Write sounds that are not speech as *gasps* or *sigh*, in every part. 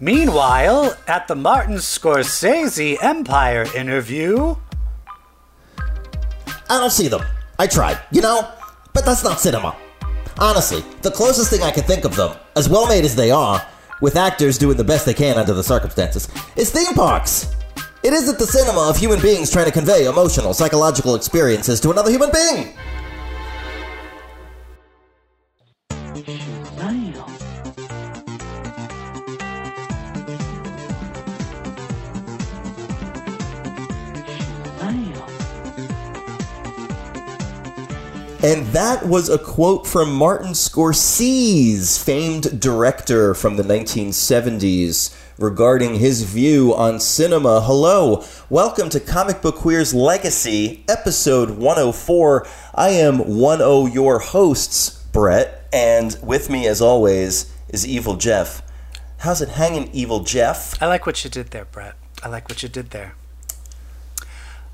Meanwhile, at the Martin Scorsese Empire interview, I don't see them. I tried, you know? But that's not cinema. Honestly, the closest thing I can think of them, as well made as they are, with actors doing the best they can under the circumstances, is theme parks. It isn't the cinema of human beings trying to convey emotional, psychological experiences to another human being. And that was a quote from Martin Scorsese, famed director from the 1970s, regarding his view on cinema. Hello, welcome to Comic Book Queer's Legacy, episode 104. I am one o your hosts, Brett, and with me, as always, is Evil Jeff. How's it hanging, Evil Jeff? I like what you did there, Brett. I like what you did there.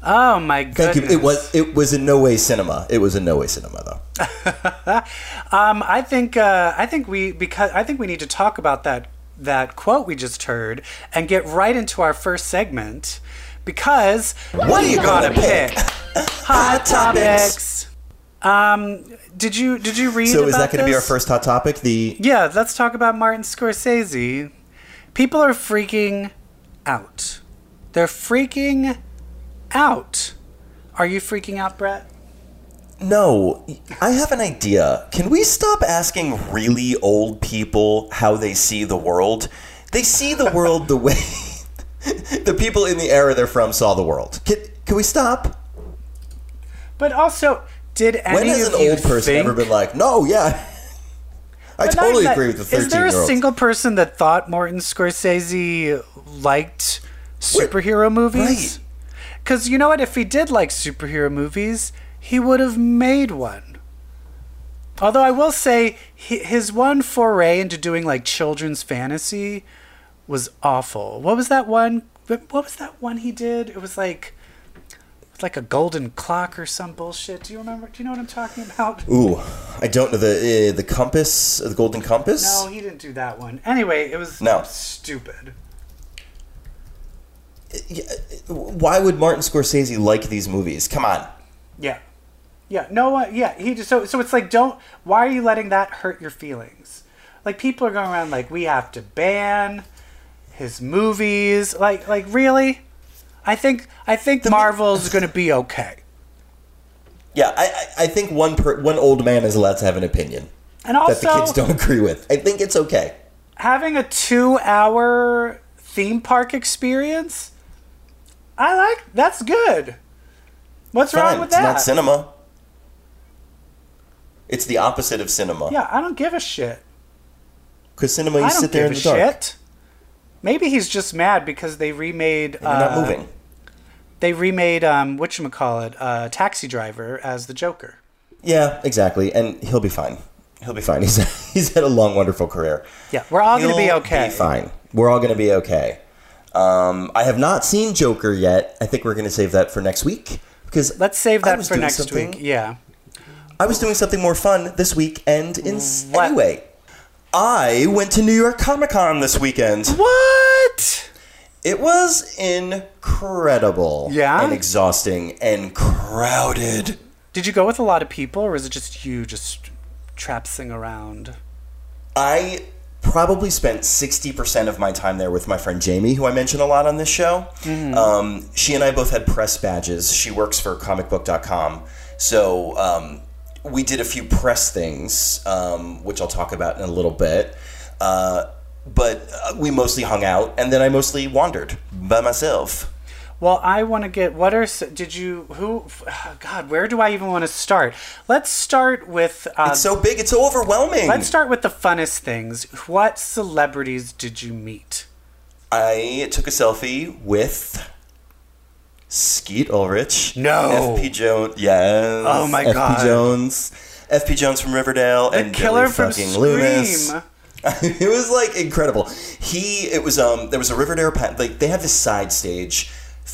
Oh my God. Thank you. It was it was in no way cinema. It was in no way cinema though. *laughs* Um, I think uh, I think we because I think we need to talk about that that quote we just heard and get right into our first segment because what, are you gonna pick? *laughs* Hot topics. Um, did you did you read? So is that going to be our first hot topic? The Yeah, let's talk about Martin Scorsese. People are freaking out. They're freaking out. Are you freaking out, Brett? No, I have an idea. Can we stop asking really old people how they see the world? They see the world the way *laughs* the people in the era they're from saw the world. Can, can we stop? But also, did any When has of an old person think, ever been like, no, yeah. I But totally agree that- with the 13 Is there a single person that thought Martin Scorsese liked superhero movies? Because you know what? If he did like superhero movies, he would have made one. Although I will say, his one foray into doing like children's fantasy was awful. What was that one? What was that one he did? It was like. It's like a golden clock or some bullshit. Do you remember? Do you know what I'm talking about? Ooh, I don't know the uh, the compass, the golden compass. No, he didn't do that one. Anyway, it was No. stupid. Why would Martin Scorsese like these movies? Come on. Yeah, yeah. No one. Yeah, he just so so it's like don't. Why are you letting that hurt your feelings? Like people are going around like we have to ban his movies. Like like really? I think I think Marvel's *laughs* going to be okay. Yeah, I, I think one per, one old man is allowed to have an opinion And that the kids don't agree with. I think it's okay. having a two-hour theme park experience. I like that's good. What's Fine, wrong with that? it's not cinema. It's the opposite of cinema. Yeah, I don't give a shit. Because cinema, you I sit there give in a the dark. shit. Maybe he's just mad because they remade. And you're not uh, moving. They remade um, what you call it, uh, Taxi Driver as the Joker. Yeah, exactly. And he'll be fine. He'll be fine. *laughs* He's he's had a long, wonderful career. Yeah, we're all going to be He'll okay. fine. We're all to be okay. Um, I have not seen Joker yet. I think we're going to save that for next week because Let's save that for next week. Yeah. I was doing something more fun this weekend. In What? anyway, I went to New York Comic Con this weekend. What? It was incredible. Yeah? And exhausting and crowded. Did you go with a lot of people, or was it just you just trapsing around? I probably spent 60% of my time there with my friend Jamie, who I mention a lot on this show. Um, she and I both had press badges. She works for comicbook.com. So um, we did a few press things, um, which I'll talk about in a little bit. Uh, but uh, we mostly hung out, and then I mostly wandered by myself. Well, I want to get. What are? Did you? Who? *sighs* God, where do I even want to start? Let's start with. Uh, It's so big, it's so overwhelming. let's start with the funnest things. What celebrities did you meet? I took a selfie with Skeet Ulrich. No. FP Jones. Yes. Oh my FP God. FP Jones. FP Jones from Riverdale The and killer Billy from fucking Scream. Loomis. *laughs* it was like incredible. He it was um there was a Riverdale like they have this side stage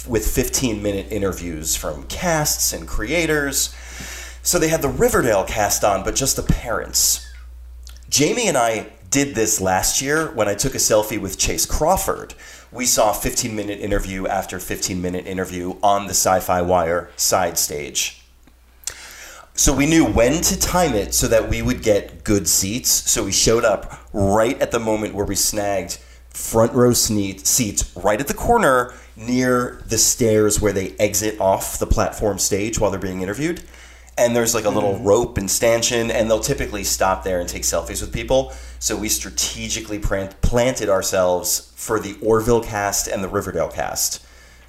with 15 minute interviews from casts and creators. So they had the Riverdale cast on, but just the parents. Jamie and I did this last year when I took a selfie with Chace Crawford. We saw 15 minute interview after 15 minute interview on the Sci Fi Wire side stage. So we knew when to time it so that we would get good seats. So we showed up right at the moment where we snagged front row seats right at the corner near the stairs where they exit off the platform stage while they're being interviewed. And there's like a little mm-hmm. rope and stanchion, and they'll typically stop there and take selfies with people. So we strategically plant- planted ourselves for the Orville cast and the Riverdale cast,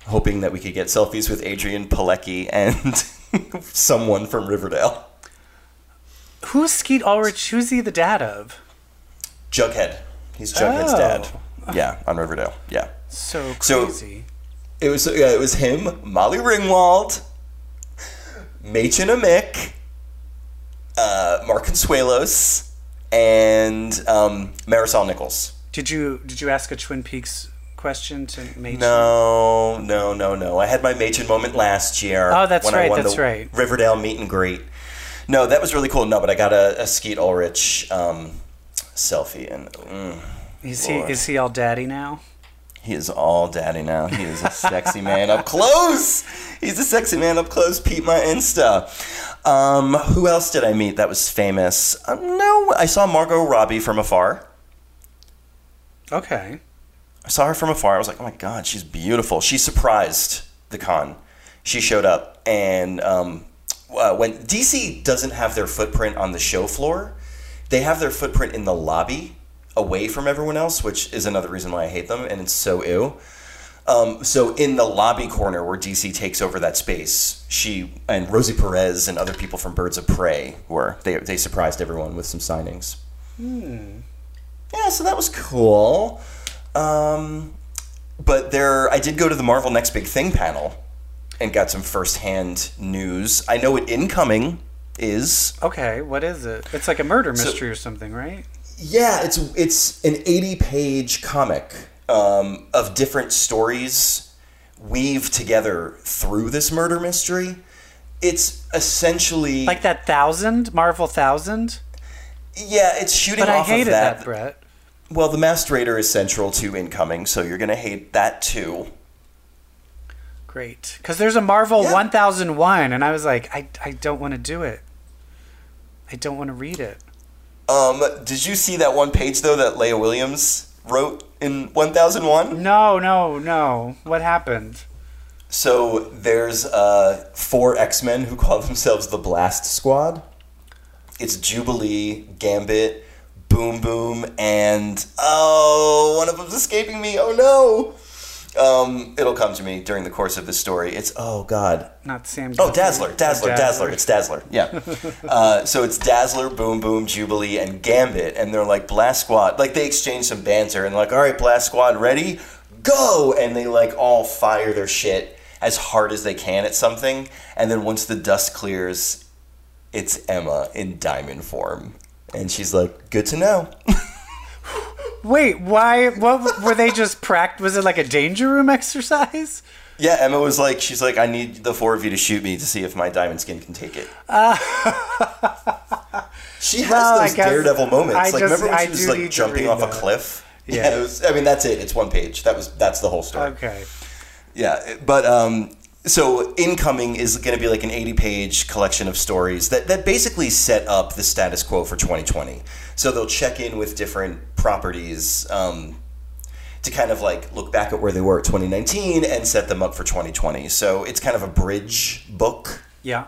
hoping that we could get selfies with Adrianne Palicki and *laughs* someone from Riverdale. Who's Skeet Ulrich? Who's he the dad of? Jughead. He's Jughead's Oh. dad. Yeah, on Riverdale. Yeah. So So- crazy. It was yeah, it was him, Molly Ringwald, Mädchen Amick, uh, Mark Consuelos, and um, Marisol Nichols. did you did you ask a Twin Peaks question to Mädchen? No, no, no, no. I had my Mädchen moment last year. Oh, that's when I right, won that's the right. Riverdale meet and greet. No, that was really cool. No, but I got a, a Skeet Ulrich um, selfie, and mm, Is he is he all daddy now? He is all daddy now. He is a sexy man up close. He's a sexy man up close. Pete my Insta. Um, who else did I meet that was famous? Uh, no, I saw Margot Robbie from afar. Okay. I saw her from afar. I was like, oh my god, she's beautiful. She surprised the con. She showed up, and um, uh, when DC doesn't have their footprint on the show floor, they have their footprint in the lobby, away from everyone else, which is another reason why I hate them, and it's so ew. Um, so in the lobby corner where DC takes over that space, she and Rosie Perez and other people from Birds of Prey were they they surprised everyone with some signings. Hmm. Yeah, so that was cool. Um, but there, I did go to the Marvel Next Big Thing panel and got some firsthand news. I know what incoming is. Okay. What is it? It's like a murder mystery or something, right? Yeah, it's it's an eighty-page comic um, of different stories weaved together through this murder mystery. It's essentially Like that thousand Marvel thousand. yeah, it's shooting But I hated of that. that, Brett. Well, the Masked Raider is central to incoming, so you're gonna hate that too. Great, because there's a Marvel Yeah. 1001, and I was like, I, I don't want to do it. I don't want to read it. Um, did you see that one page though that Leah Williams wrote in 1001? No, no, no. What happened? So there's uh, four X Men who *laughs* call themselves the Blast Squad. It's Jubilee, Gambit, Boom Boom, and oh, one of them's escaping me. Oh no! Um, it'll come to me during the course of this story. It's oh god. Not Sam. Oh, Dazzler, Dazzler, Dazzler. It's Dazzler. Yeah. *laughs* uh, so it's Dazzler, Boom Boom, Jubilee, and Gambit, and they're like Blast Squad. Like they exchange some banter, and like, all right, Blast Squad, ready, go, and they like all fire their shit as hard as they can at something, and then once the dust clears, it's Emma in diamond form, and she's like, good to know. *laughs* Wait, why? What were they just pract? Was it like a danger room exercise? Yeah, Emma was like, she's like, I need the four of you to shoot me to see if my diamond skin can take it. *laughs* she has Well, those daredevil moments. I like, just- remember when I she was like jumping off a that. cliff? Yeah. it was, I mean, that's it. It's one page. That was that's the whole story. Okay. Yeah, but um, so incoming is going to be like an 80-page collection of stories that that basically set up the status quo for 2020. So they'll check in with different properties um, to kind of like look back at where they were at 2019 and set them up for 2020. So it's kind of a bridge book. Yeah.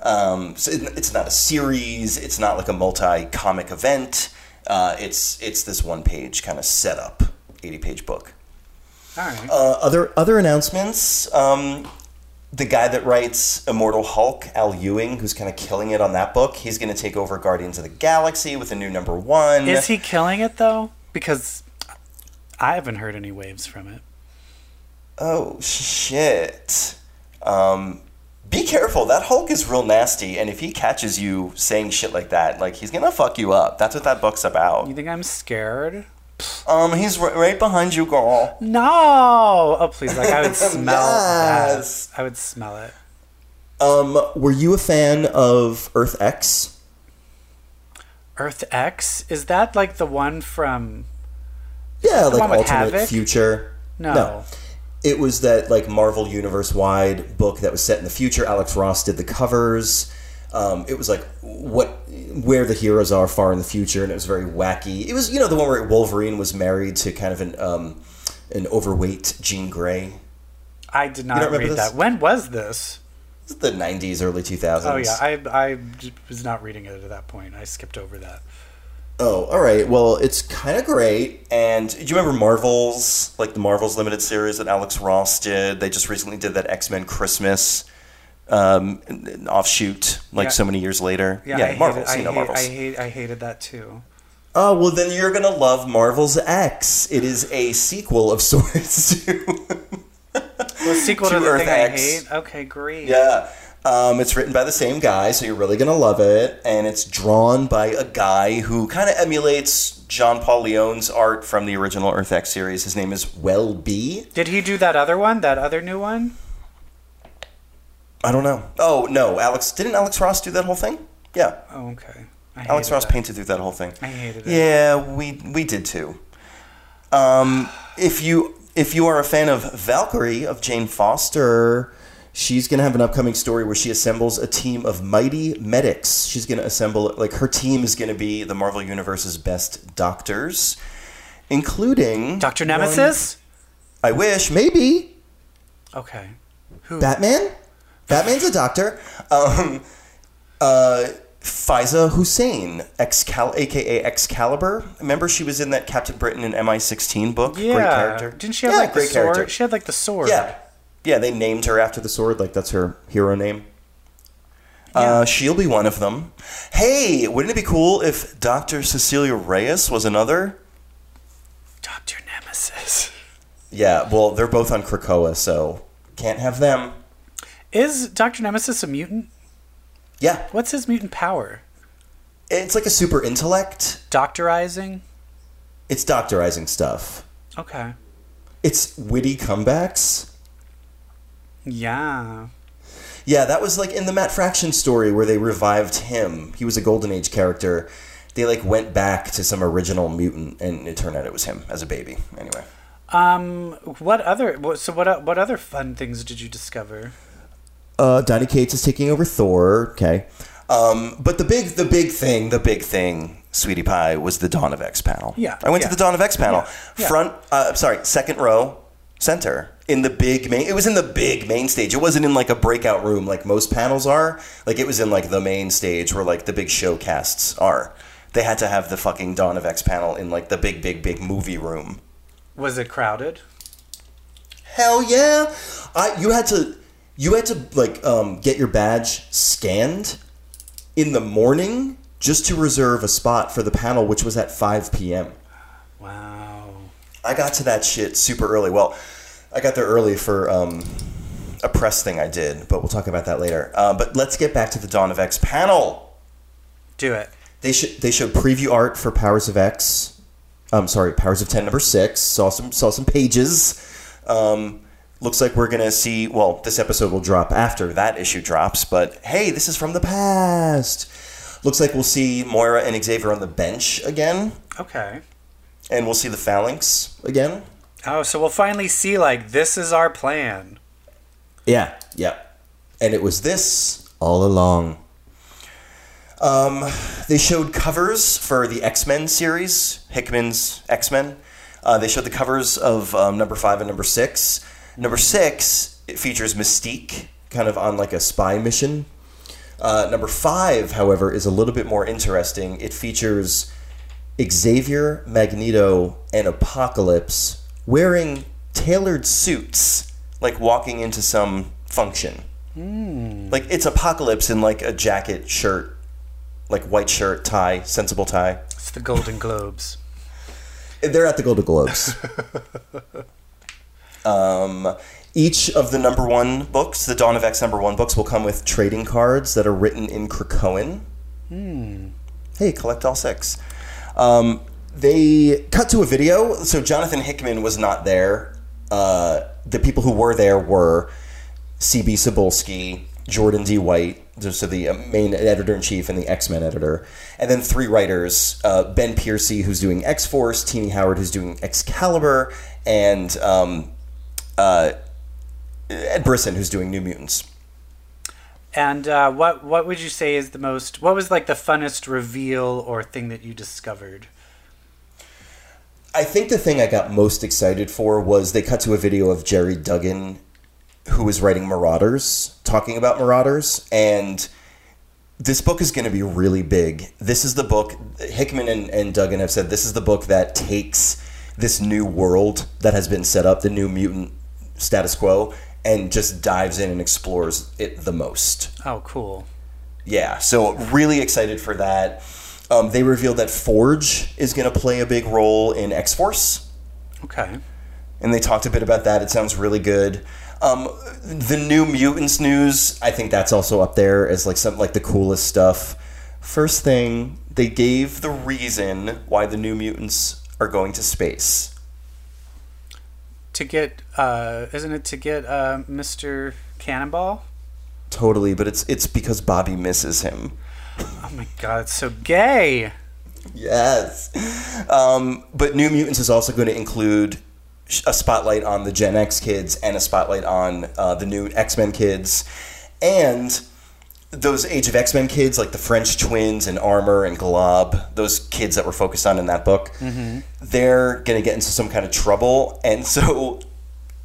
Um, so it, it's not a series. It's not like a multi-comic event. Uh, it's it's this one-page kind of setup, 80-page book. Right. Uh, other other announcements. Um, the guy that writes Immortal Hulk, Al Ewing, who's kind of killing it on that book, he's going to take over Guardians of the Galaxy with a new number one. Is he killing it though? Because I haven't heard any waves from it. Oh shit! Um, be careful. That Hulk is real nasty, and if he catches you saying shit like that, like he's gonna fuck you up. That's what that book's about. You think I'm scared? Um, he's r- right behind you, girl. No. Oh please! Like I would *laughs* smell Yes. that. I would smell it. Um, were you a fan of Earth X? Earth X is that like the one from? Yeah, like alternate Havoc? future. No. It was that like Marvel universe wide book that was set in the future. Alex Ross did the covers. Um, it was like what where the heroes are far in the future, and it was very wacky. It was you know the one where Wolverine was married to kind of an um, an overweight Jean Grey. I did not read this? that. When was this? It's the '90s, early 2000s. Oh yeah, I I was not reading it at that point. I skipped over that. Oh, all right. Well, it's kind of great. And do you remember Marvels, like the Marvels limited series that Alex Ross did? They just recently did that X Men Christmas um, n- n- offshoot, like Yeah. so many years later. Yeah, I Marvels. Hated, you know I, Marvels. hate, I hate I hated that too. Oh well, then you're gonna love Marvel's X. It is a sequel of sorts. *laughs* to- Well, sequel to, To the Earth thing X. I hate. Okay, great. yeah. Um, it's written by the same guy, so you're really gonna love it. And it's drawn by a guy who kind of emulates John Paul Leon's art from the original Earth X series. His name is Well B. Did he do that other one? That other new one? I don't know. Oh no, Alex didn't Alex Ross do that whole thing? Yeah, Oh, okay. I Alex Ross that. painted through that whole thing. I hated it. Yeah, we we did too. Um, if you if you are a fan of Valkyrie of Jane Foster, she's gonna have an upcoming story where she assembles a team of mighty medics. She's gonna assemble like her team is gonna be the Marvel Universe's best doctors, including Doctor one- Nemesis. I wish maybe Okay. Who? Batman. Batman's a doctor. Um, uh, Faiza Hussain, Excal- aka Excalibur. Remember, she was in that Captain Britain and MI16 book. yeah. Great character. Didn't she have Yeah, like the great sword? character. She had like the sword. Yeah, yeah. They named her after the sword. Like that's her hero name. Yeah. Uh, she'll be one of them. Hey, wouldn't it be cool if Dr. Cecilia Reyes was another? Doctor Nemesis. Yeah, well, they're both on Krakoa, so can't have them. Is Doctor Nemesis a mutant? Yeah, What's his mutant power? it's like a super intellect. Doctorizing. It's doctorizing stuff. Okay. It's witty comebacks. Yeah. Yeah, that was like in the Matt Fraction story where they revived him. He was a Golden Age character. They like went back to some original mutant, and it turned out it was him as a baby. Anyway, Um. What other? So what? What other fun things did you discover? Uh, Donny Cates is taking over Thor. Okay, um, but the big, the big thing, the big thing, Sweetie Pie, was the Dawn of X panel. Yeah, I went yeah. to the Dawn of X panel, Yeah, yeah. front. Uh, sorry, second row, center in the big main. It was in the big main stage. It wasn't in like a breakout room like most panels are. Like it was in like the main stage where like the big showcasts are. They had to have the fucking Dawn of X panel in like the big, big, big movie room. Was it crowded? Hell yeah! I you had to you had to like um, get your badge scanned in the morning just to reserve a spot for the panel, which was at five p.m. Wow. I got to that shit super early. Well, I got there early for um, a press thing I did, but we'll talk about that later. Uh, but let's get back to the Dawn of X panel. Do it. They sh- they showed preview art for Powers of X. I'm sorry, Powers of Ten number six. Saw some saw some pages. Um, looks like we're gonna see. Well, this episode will drop after that issue drops. But hey, this is from the past. Looks like we'll see Moira and Xavier on the bench again, Okay. and we'll see the Phalanx again. Oh, so we'll finally see like this is our plan. Yeah, yeah. And it was this all along. Um, they showed covers for the X Men series, Hickman's X Men. Uh, they showed the covers of um, number five and number six. Number six it features Mystique, kind of on like a spy mission. Uh, number five, however, is a little bit more interesting. It features Xavier, Magneto, and Apocalypse wearing tailored suits, like walking into some function. Like it's Apocalypse in like a jacket, shirt, like white shirt, tie, sensible tie. It's the Golden Globes. *laughs* They're at the Golden Globes. *laughs* um, each of the number one books, the Dawn of X number one books, will come with trading cards that are written in Krakoan. Hey, collect all six. Um, they cut to a video. So Jonathan Hickman was not there. Uh, the people who were there were C.B. Cebulski, Jordan D. White, so the uh, main editor in chief and the X Men editor, and then three writers: uh, Ben Percy, who's doing X Force, Tini Howard, who's doing Excalibur, and um, uh, Ed Brisson, who's doing New Mutants. And uh, what what would you say is the most? What was like the funnest reveal or thing that you discovered? I think the thing I got most excited for was they cut to a video of Gerry Duggan, who was writing Marauders, talking about Marauders, and this book is going to be really big. This is the book Hickman and, and Duggan have said this is the book that takes this new world that has been set up, the new mutant status quo, and just dives in and explores it the most. Oh, cool. Yeah, so really excited for that. Um, they revealed that Forge is going to play a big role in X Force. Okay. And they talked a bit about that. It sounds really good. Um, the new Mutants news, I think that's also up there as like some like the coolest stuff. First thing, they gave the reason why the new mutants are going to space. To get, uh, isn't it to get uh, Mr. Cannonball? Totally, but it's it's because Bobby misses him. Oh my god, it's so gay. Yes. Um, but New Mutants is also going to include a spotlight on the Gen X kids and a spotlight on uh, the new X Men kids. And those Age of X Men kids, like the French twins and Armor and Glob, those kids that were focused on in that book, mm-hmm. they're going to get into some kind of trouble. And so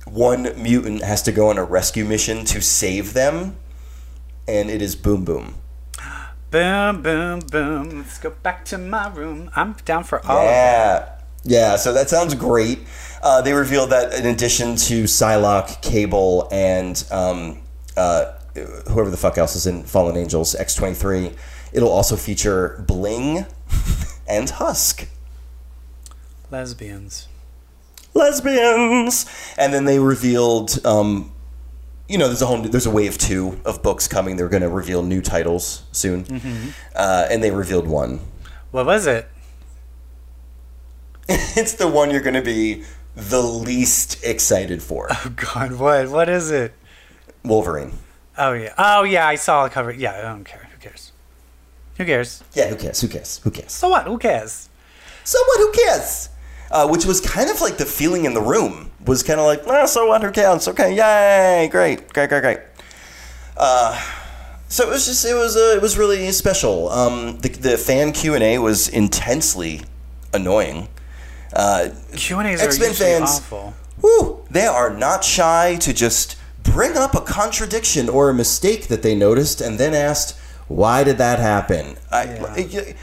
one mutant has to go on a rescue mission to save them. And it is Boom Boom. Boom, boom, boom. Let's go back to my room. I'm down for all yeah. of that. Yeah, so that sounds great. Uh, they revealed that in addition to Psylocke, Cable, and um, uh, whoever the fuck else is in Fallen Angels X23, it'll also feature Bling *laughs* and Husk. Lesbians. Lesbians! And then they revealed um, you know, there's a whole there's a wave two of books coming. They're going to reveal new titles soon, mm-hmm. uh, and they revealed one. What was it? *laughs* it's the one you're going to be the least excited for. Oh God, what? What is it? Wolverine. Oh yeah. Oh yeah. I saw a cover. Yeah, I don't care. Who cares? Who cares? Yeah, who cares? Who cares? Who cares? So what? Who cares? So what? Who cares? Uh, which was kind of like the feeling in the room was kind of like, ah, so what? Who counts? Okay, yay, great, great, great, great. Uh, so it was just it was uh, it was really special. Um, the the fan Q and A was intensely annoying. Uh, Q and A's are usually fans, awful. Whoo, they are not shy to just bring up a contradiction or a mistake that they noticed and then asked, "Why did that happen?" I, yeah. like,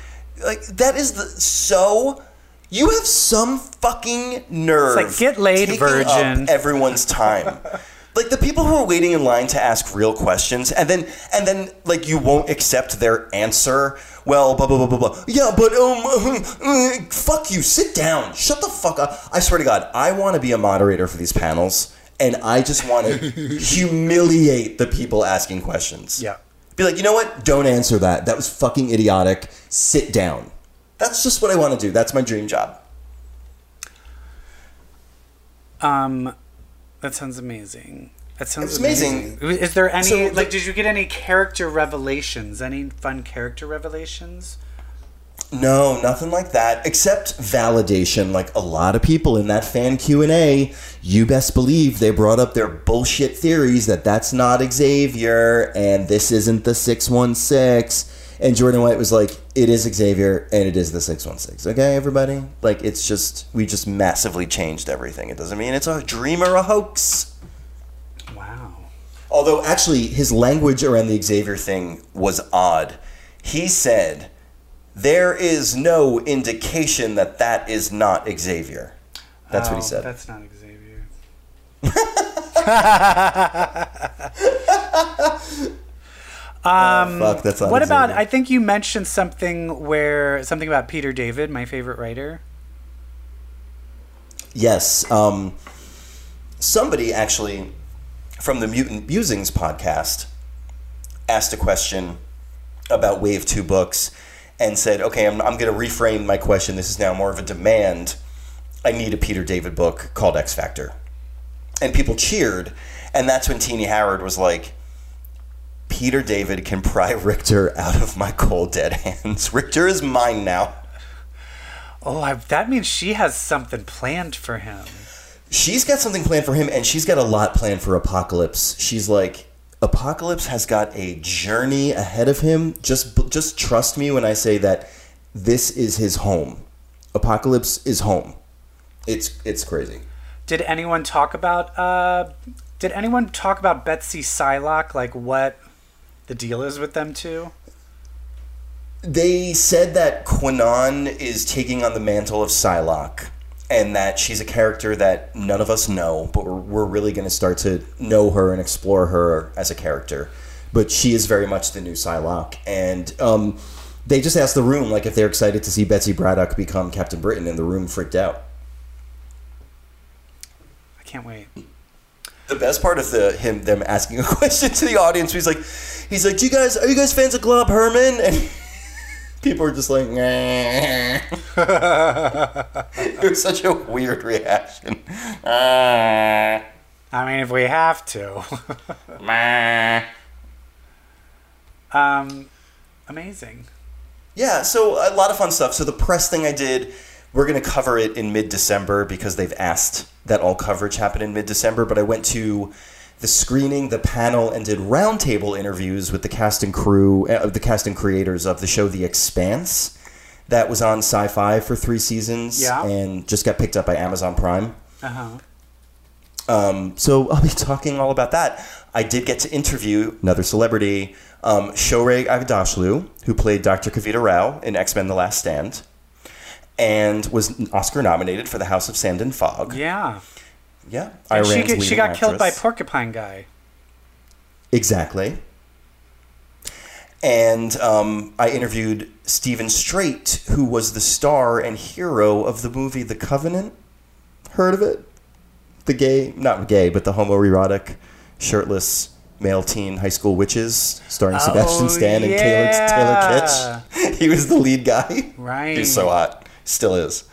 like that is the so you have some fucking nerve. It's like get laid, virgin. everyone's time. *laughs* like the people who are waiting in line to ask real questions, and then and then like you won't accept their answer. Well, blah blah blah blah blah. Yeah, but um, *laughs* uh, fuck you. Sit down. Shut the fuck up. I swear to God, I want to be a moderator for these panels, and I just want to *laughs* humiliate the people asking questions. Yeah. Be like, you know what? Don't answer that. That was fucking idiotic. Sit down. That's just what I want to do. That's my dream job. Um, that sounds amazing. That sounds amazing. amazing. Is there any so the, like? Did you get any character revelations? Any fun character revelations? No, nothing like that. Except validation. Like a lot of people in that fan Q and A, you best believe they brought up their bullshit theories that that's not Xavier and this isn't the six one six and Jordan White was like, "It is Xavier, and it is the six one six. Okay, everybody. Like, it's just we just massively changed everything. It doesn't mean it's a dream or a hoax. Wow. Although, actually, his language around the Xavier thing was odd. He said, "There is no indication that that is not Xavier." That's oh, what he oh, said. That's not Xavier. *laughs* Um, oh, fuck, that's what about? I think you mentioned something where something about Peter David, my favorite writer. Yes, um, somebody actually from the Mutant Musings podcast asked a question about Wave Two books and said, "Okay, I'm, I'm going to reframe my question. This is now more of a demand. I need a Peter David book called X Factor." And people cheered, and that's when Tini Howard was like Peter David can pry *laughs* Rictor out of my cold dead hands. *laughs* Rictor is mine now. Oh, I, that means she has something planned for him. She's got something planned for him, and she's got a lot planned for Apocalypse. She's like, Apocalypse has got a journey ahead of him. Just, just trust me when I say that this is his home. Apocalypse is home. It's, it's crazy. Did anyone talk about? Uh, did anyone talk about Betsy Psylocke? Like what the deal is with them two? They said that Kwannon is taking on the mantle of Psylocke and that she's a character that none of us know, but we're, we're really going to start to know her and explore her as a character. But she is very much the new Psylocke, and um, they just asked the room like if they're excited to see Betsy Braddock become Captain Britain, and the room freaked out. I can't wait. The best part of the him them asking a *laughs* question to the audience, he's like, he's like, "Do you guys are you guys fans of Glob Herman?" *laughs* And people are just like, *laughs* it was such a weird reaction. I mean, if we have to. *laughs* um, amazing. Yeah, so a lot of fun stuff. So the press thing I did, we're going to cover it in mid-December because they've asked that all coverage happen in mid-December. But I went to the screening, the panel, and did roundtable interviews with the cast and crew, uh, the cast and creators of the show The Expanse, that was on Sci-Fi for three seasons, Yeah. and just got picked up by Amazon Prime. Uh huh. Um, so *laughs* I'll be talking all about that. I did get to interview another celebrity, um, Shohreh Aghdashloo, who played Dr. Kavita Rao in X Men: The Last Stand, and was Oscar nominated for The House of Sand and Fog. Yeah. Yeah, And she, get, she leading got killed by actress. Porcupine Guy. Exactly. And um, I interviewed Steven Strait, who was the star and hero of the movie The Covenant. Heard of it? The gay, not gay, but the homoerotic, shirtless male teen high school witches, starring Sebastian Oh, Stan and yeah. Taylor, Taylor Kitsch. *laughs* he was the lead guy. Right. He's so hot. Still is.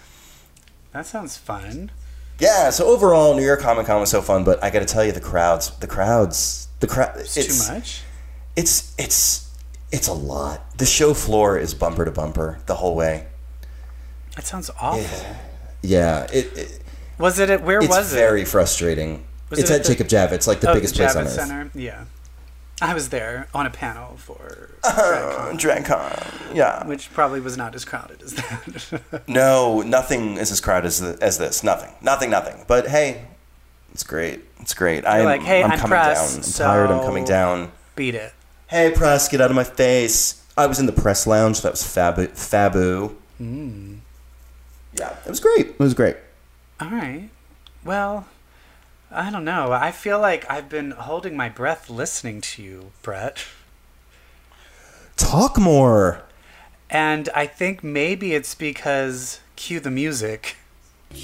That sounds fun. Yeah, so overall, New York Comic Con was so fun, but I got to tell you, the crowds, the crowds, the crowd, It's, it's too much. it's it's it's a lot. The show floor is bumper to bumper the whole way. That sounds awful. Yeah, it, it Was it at where was it? it's very frustrating. Was it's it at at the- Jacob Javits, like the oh, biggest the place on earth. Center. Yeah. I was there on a panel for Uh, DragCon, yeah. which probably was not as crowded as that. *laughs* No, nothing is as crowded as, as this. Nothing, nothing, nothing. But hey, it's great. It's great. I'm like, "Hey, I'm, I'm coming press, down. I'm tired. I'm coming down. Beat it. Hey, press, get out of my face. I was in the press lounge. That was fabu. Fabu. Mm. Yeah, it was great. It was great. All right. Well, I don't know. I feel like I've been holding my breath listening to you, Brett. Talk more. And I think maybe it's because cue the music. *laughs*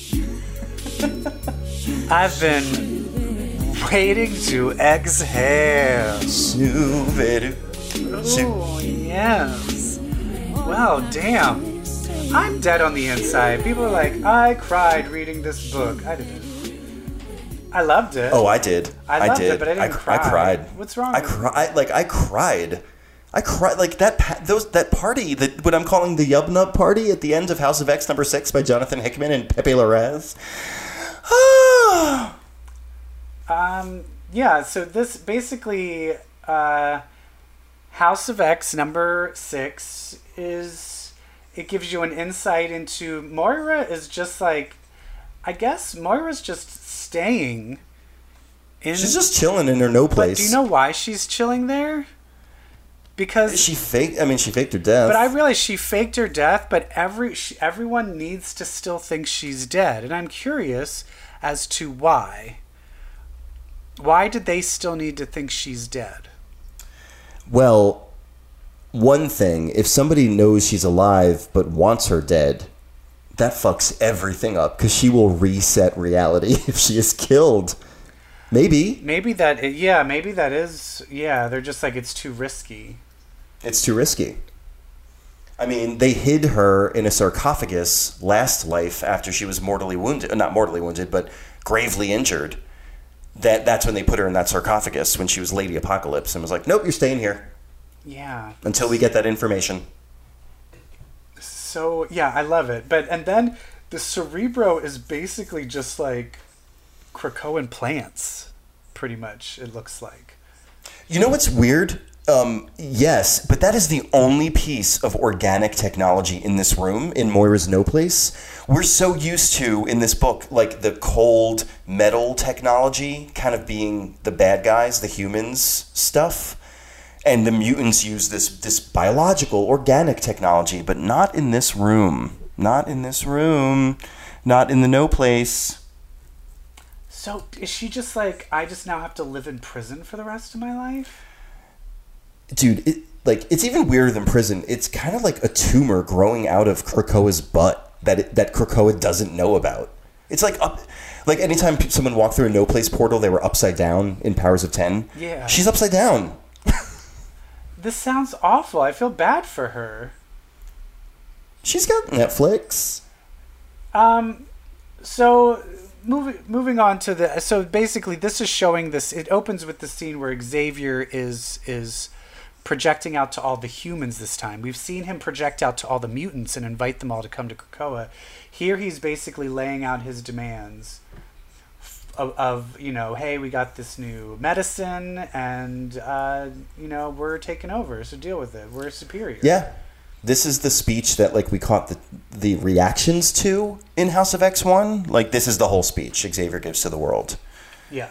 I've been waiting to exhale. Oh, yes. Well, damn. I'm dead on the inside. People are like, I cried reading this book. I didn't. I loved it. Oh, I did. I loved it, did. but I didn't cr- cry. I cried. What's wrong I cried. Like I cried. I cried. Like that. Pa- those that party. That what I'm calling the Yub Nub party at the end of House of X number six by Jonathan Hickman and Pepe Larraz. *sighs* Um, yeah, so this basically, uh, House of X number six is, it gives you an insight into, Moira is just like, I guess Moira's just staying in. She's just chilling in her no but place. do you know why she's chilling there? Because she faked? I mean, she faked her death. But I realize she faked her death, but every she, everyone needs to still think she's dead, and I'm curious as to why. Why did they still need to think she's dead? Well, one thing, if somebody knows she's alive but wants her dead, that fucks everything up because she will reset reality *laughs* if she is killed. Maybe. Maybe that, yeah, maybe that is, yeah. They're just like it's too risky. It's too risky. I mean, they hid her in a sarcophagus last life after she was mortally wounded. Not mortally wounded, but gravely injured. that that's when they put her in that sarcophagus when she was Lady Apocalypse and was like, "Nope, you're staying here Yeah. until we get that information." So yeah, I love it. But and then the Cerebro is basically just like Krakoan plants, pretty much. It looks like. You know what's weird? Um, yes, but that is the only piece of organic technology in this room in Moira's No Place. We're so used to in this book, like the cold metal technology kind of being the bad guys, the humans stuff. And the mutants use this this biological, organic technology, but not in this room. Not in this room. Not in the no place. So is she just like I just now have to live in prison for the rest of my life? dude, it, like it's even weirder than prison. It's kind of like a tumor growing out of Krakoa's butt that it, that Krakoa doesn't know about. It's like up, like anytime someone walked through a no place portal, they were upside down in Powers of Ten. Yeah. she's upside down. This sounds awful. I feel bad for her. She's got Netflix. Um, so moving moving on to the so basically this is showing this. It opens with the scene where Xavier is is projecting out to all the humans this time. We've seen him project out to all the mutants and invite them all to come to Krakoa. Here he's basically laying out his demands of, of you know, hey, we got this new medicine and uh, you know we're taking over, so deal with it. We're superior. Yeah, this is the speech that like we caught the the reactions to in House of X One. Like this is the whole speech Xavier gives to the world. Yeah.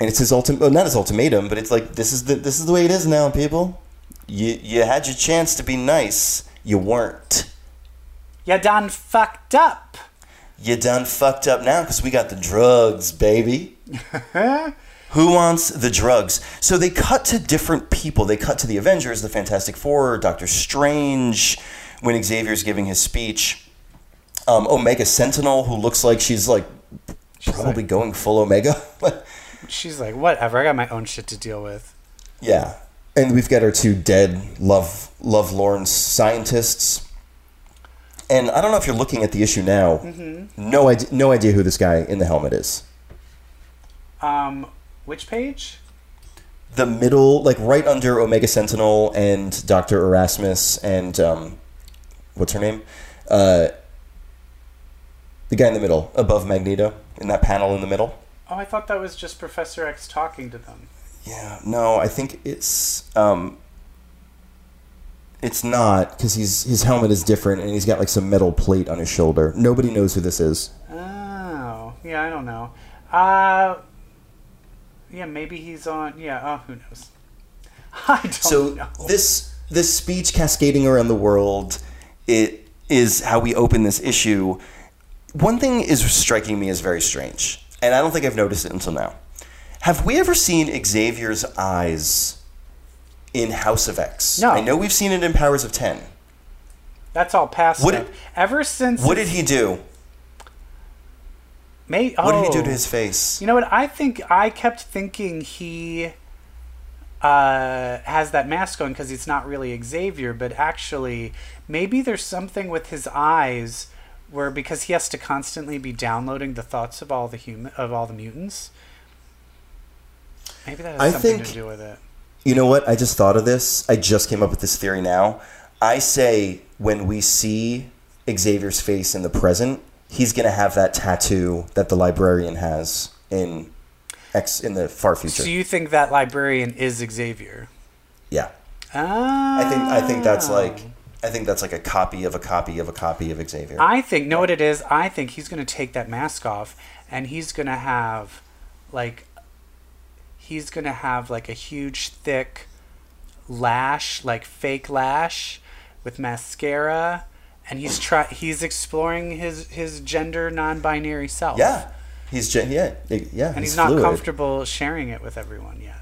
and it's his ultimate well, not his ultimatum but it's like this is the this is the way it is now people you you had your chance to be nice you weren't You done fucked up. You done fucked up now because we got the drugs baby *laughs* who wants the drugs so they cut to different people they cut to the avengers the fantastic four doctor strange when xavier's giving his speech um, omega sentinel who looks like she's like probably like- going full omega *laughs* She's like, whatever. I got my own shit to deal with. Yeah, and we've got our two dead love love Lorne scientists. And I don't know if you're looking at the issue now. No idea. No idea who this guy in the helmet is. Um, which page? The middle, like right under Omega Sentinel and Doctor Erasmus and um, what's her name? Uh, the guy in the middle, above Magneto, in that panel in the middle. Oh, I thought that was just Professor X talking to them. Yeah, no, I think it's um, it's not because he's his helmet is different and he's got like some metal plate on his shoulder. Nobody knows who this is. Oh, yeah, I don't know. Uh, yeah, maybe he's on. Yeah, oh, who knows? *laughs* I don't So know. this this speech cascading around the world, it is how we open this issue. One thing is striking me as very strange, and I don't think I've noticed it until now. Have we ever seen Xavier's eyes in House of X? No. I know we've seen it in Powers of Ten. That's all past What did- Ever since. What did he do? May, What did he do oh. to his face? You know what? I think I kept thinking he uh, has that mask on because it's not really Xavier, but actually, maybe there's something with his eyes where because he has to constantly be downloading the thoughts of all the human of all the mutants. Maybe that has I something think- to do with it. You know what? I just thought of this. I just came up with this theory now. I say when we see Xavier's face in the present, he's going to have that tattoo that the librarian has in X in the far future. So you think that librarian is Xavier? yeah. Ah. I think I think that's like I think that's like a copy of a copy of a copy of Xavier. I think know what it is. I think he's gonna take that mask off, and he's gonna have, like, he's gonna have like a huge thick lash, like fake lash, with mascara, and he's try he's exploring his his gender non-binary self. yeah. He's gen- yeah, yeah, and he's, not fluid. comfortable sharing it with everyone yet.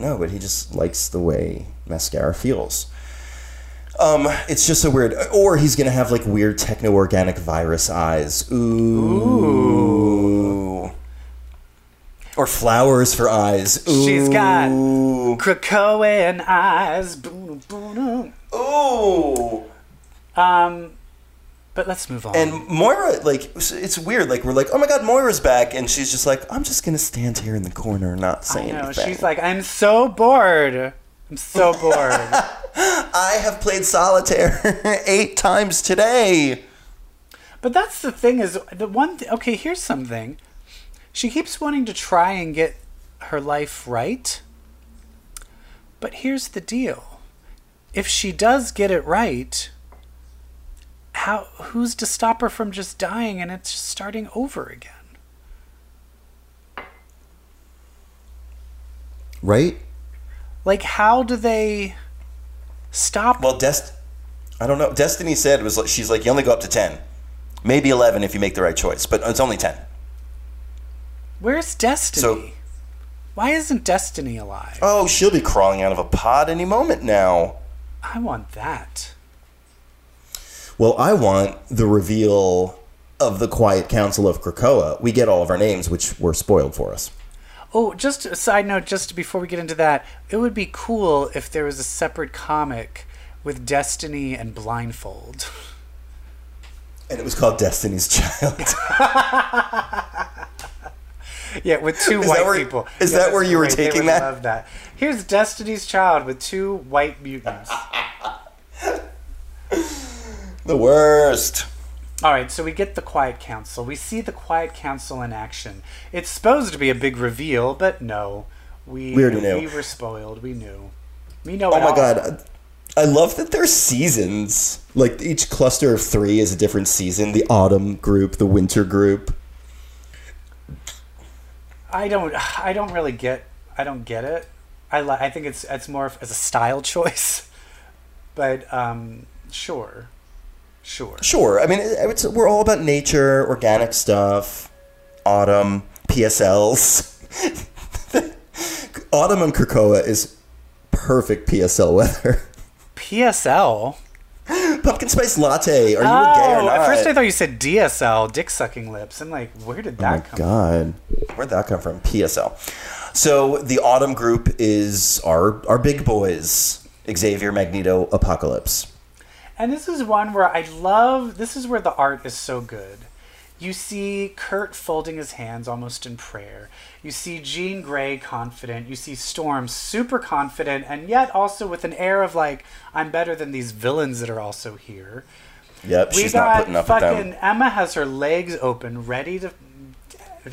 No, but he just likes the way mascara feels. Um, it's just so weird. Or he's gonna have like weird techno organic virus eyes. Ooh. Or flowers for eyes. Ooh. She's got Krakoan eyes. Boom, boom, boom. Ooh. Um, but let's move on. And Moira, like, it's weird. Like, we're like, oh my god, Moira's back, and she's just like, I'm just gonna stand here in the corner and not say I know. anything. She's like, I'm so bored. I'm so bored. *laughs* I have played solitaire *laughs* eight times today. but that's the thing is the one. Th- okay, here's something. She keeps wanting to try and get her life right. But here's the deal. If she does get it right, how who's to stop her from just dying and it's just starting over again? Right? Like how do they stop Well, Dest, I don't know. Destiny said was like, she's like, you only go up to ten, maybe eleven if you make the right choice, but it's only ten. Where's Destiny? So- Why isn't Destiny alive? Oh, she'll be crawling out of a pod any moment now. I want that. Well, I want the reveal of the Quiet Council of Krakoa. We get all of our names, which were spoiled for us. Oh, just a side note, just before we get into that, it would be cool if there was a separate comic with Destiny and Blindfold. And it was called Destiny's Child. *laughs* yeah, with two Is white where- people. is Yeah, that where you were great. Taking that? Love that. Here's Destiny's Child with two white mutants. *laughs* the worst. All right, so we get the Quiet Council. We see the Quiet Council in action. It's supposed to be a big reveal, but no, we We already knew. we were spoiled. We knew. We know. Oh my all. god. I love that there's seasons. Like each cluster of three is a different season. The autumn group, the winter group. I don't. I don't really get. I don't get it. I li- I think it's it's more of- as a style *laughs* choice, but um, sure, sure. Sure. I mean, it- we're all about nature, organic stuff, autumn, PSLs. *laughs* autumn on Krakoa is perfect PSL weather. PSL. Pumpkin spice latte. Are you a gay or Oh, not? at first I thought you said DSL, dick sucking lips. I'm like, where did Oh my that come? god, where'd that come from? PSL. So the autumn group is our our big boys: Xavier, Magneto, Apocalypse. And this is one where I love. This is where the art is so good. You see Kurt folding his hands almost in prayer. You see Jean Grey confident. You see Storm super confident, and yet also with an air of like, I'm better than these villains that are also here. Yep, We she's not got putting up with fucking them. Emma has her legs open, ready to.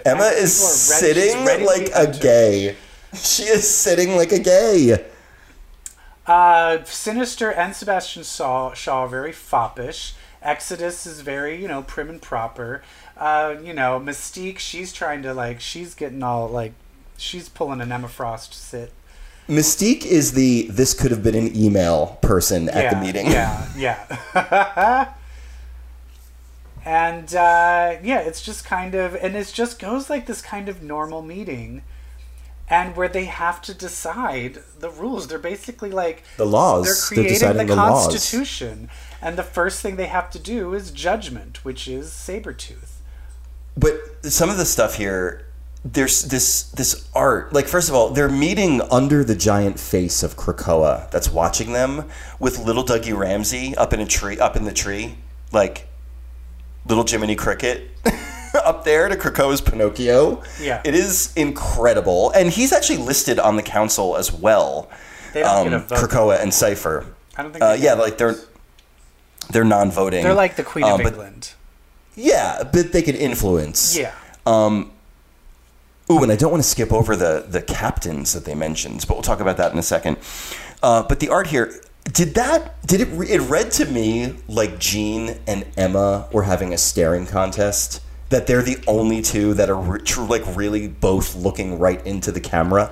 Emma is sitting ready like a gay. She is sitting like a gay. Uh, Sinister and Sebastian Shaw, Shaw are very foppish. Exodus is very, you know, prim and proper. Uh, you know, Mystique, she's trying to like, she's getting all like, she's pulling an Emma Frost sit. Mystique is the this could have been an email person at yeah, the meeting. Yeah, yeah. *laughs* and uh, yeah, it's just kind of, and it just goes like this kind of normal meeting, and where they have to decide the rules. They're basically like The laws. They're They're creating deciding the, the laws. Constitution, and the first thing they have to do is judgment, which is Sabretooth. But some of the stuff here, there's this this art. Like first of all, they're meeting under the giant face of Krakoa that's watching them with little Dougie Ramsey up in a tree, up in the tree, like little Jiminy Cricket. *laughs* Up there to Krakoa's Pinocchio. Yeah. It is incredible. And he's actually listed on the council as well. They don't um, get a vote. Krakoa and Cypher. I don't think. Uh, yeah, like they're they're non-voting. they're like the Queen uh, of but- England. Yeah, but they could influence. Yeah. Um, ooh, and I don't want to skip over the the captains that they mentioned, but we'll talk about that in a second. Uh, but the art here, did that? Did it? It read to me like Jean and Emma were having a staring contest. That they're the only two that are re- like really both looking right into the camera.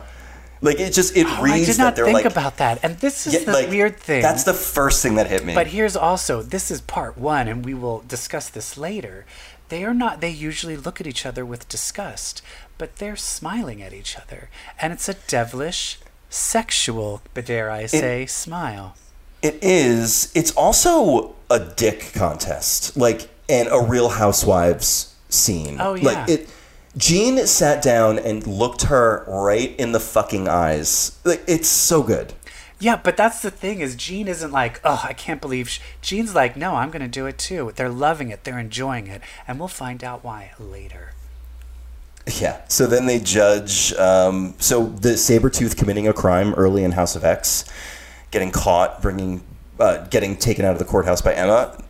Like it just it Oh, I reads did that not think like about that, and this is yeah, the like, weird thing. That's the first thing that hit me. But here's also this is part one, and we will discuss this later. They are not. They usually look at each other with disgust, but they're smiling at each other, and it's a devilish, sexual, but dare I say, smile. It is. It's also a dick contest, like and a Real Housewives scene. Oh, yeah. Like it. Jean sat down and looked her right in the fucking eyes. Like it's so good. Yeah, but that's the thing is Jean isn't like, oh, I can't believe. Sh-. Jean's like, no, I'm going to do it too. They're loving it. They're enjoying it, and we'll find out why later. Yeah. So then they judge. Um, so the Sabretooth committing a crime early in House of X, getting caught, bringing, uh, getting taken out of the courthouse by Emma.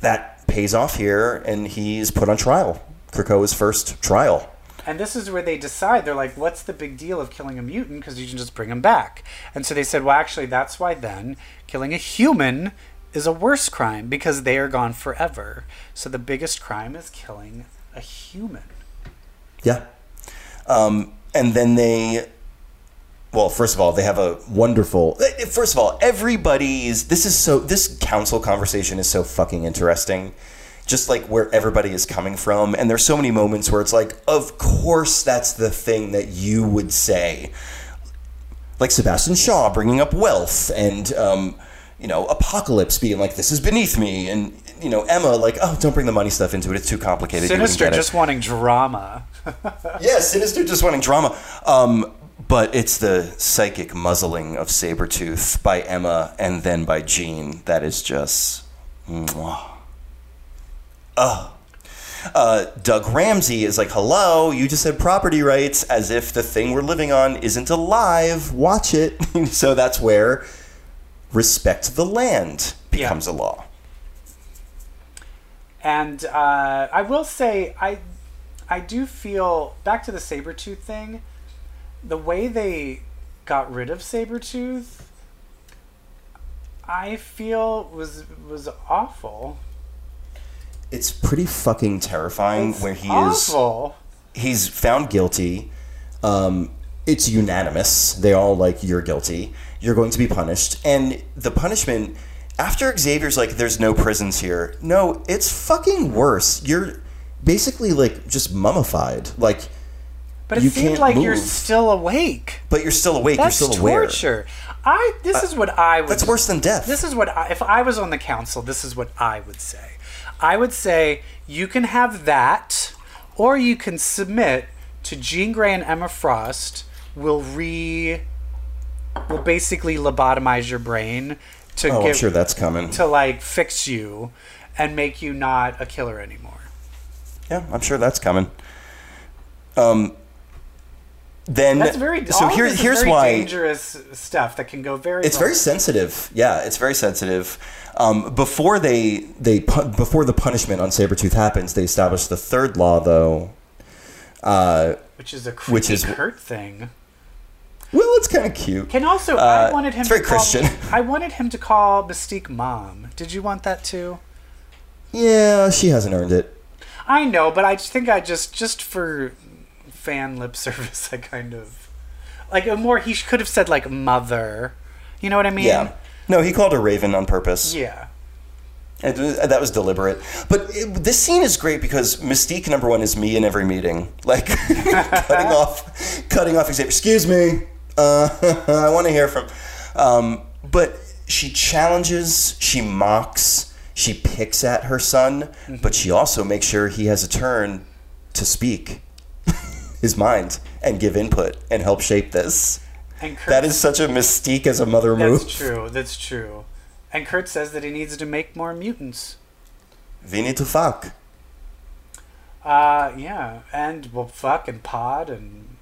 That pays off here, and he's put on trial. Krakoa's first trial. And this is where they decide. They're like, what's the big deal of killing a mutant? Because you can just bring him back. And so they said, well, actually, that's why then killing a human is a worse crime because they are gone forever. So the biggest crime is killing a human. Yeah. Um, and then they, well, first of all, they have a wonderful. eh, First of all, everybody's. This is so. This council conversation is so fucking interesting. Just like where everybody is coming from, and there's so many moments where it's like, of course, that's the thing that you would say. Like Sebastian Shaw bringing up wealth, and um, you know, Apocalypse being like, "This is beneath me," and you know, Emma like, "Oh, don't bring the money stuff into it; it's too complicated." Sinister get it." just wanting drama. *laughs* yeah, Sinister just wanting drama. Um, but it's the psychic muzzling of Sabretooth by Emma and then by Jean that is just. Mwah. Ugh. Uh, Doug Ramsey is like, hello, you just said property rights as if the thing we're living on isn't alive. Watch it. *laughs* so that's where respect the land becomes a law. And uh, I will say, I, I do feel back to the Sabretooth thing. The way they got rid of Sabretooth, I feel was was awful. It's pretty fucking terrifying It's where he is. he's found guilty. Um, it's unanimous. They all like you're guilty. You're going to be punished, and the punishment after Xavier's like, "There's no prisons here." No, it's fucking worse. You're basically like just mummified. Like, But it You seemed like you're still awake. but you're still awake. That's you're still aware. torture. I. This is what I would. That's worse than death. This is what I, if I was on the council, this is what I would say. I would say you can have that, or you can submit to Jean Grey and Emma Frost. Will re, will basically lobotomize your brain to oh, I'm sure that's coming. to like fix you and make you not a killer anymore. Yeah, I'm sure that's coming. Um. Then That's very. so here, here's why dangerous stuff that can go very. it's very sensitive. Yeah, it's very sensitive. Um, before they they before the punishment on Sabretooth happens, they establish the third law though. Uh, which is a creepy which is- Kurt thing. well, it's kind of cute. Can also Uh, I wanted him it's to very call, Christian. *laughs* I wanted him to call Mystique mom. Did you want that too? Yeah, she hasn't earned it. I know, but I think I just just for fan lip *laughs* service, I kind of like a more. He could have said like mother. You know what I mean? Yeah. No, he called her Raven on purpose. Yeah. And th- that was deliberate. But it, this scene is great because Mystique number one is me in every meeting, *laughs* like cutting *laughs* off, cutting off. Xavier. Excuse me, uh, I want to hear from. Um, but she challenges, she mocks, she picks at her son, but she also makes sure he has a turn to speak his mind and give input and help shape this. And Kurt, That is such a Mystique as a mother move. that's true. That's true. And Kurt says that he needs to make more mutants. We need to fuck. Uh, yeah, and well, fuck and pod and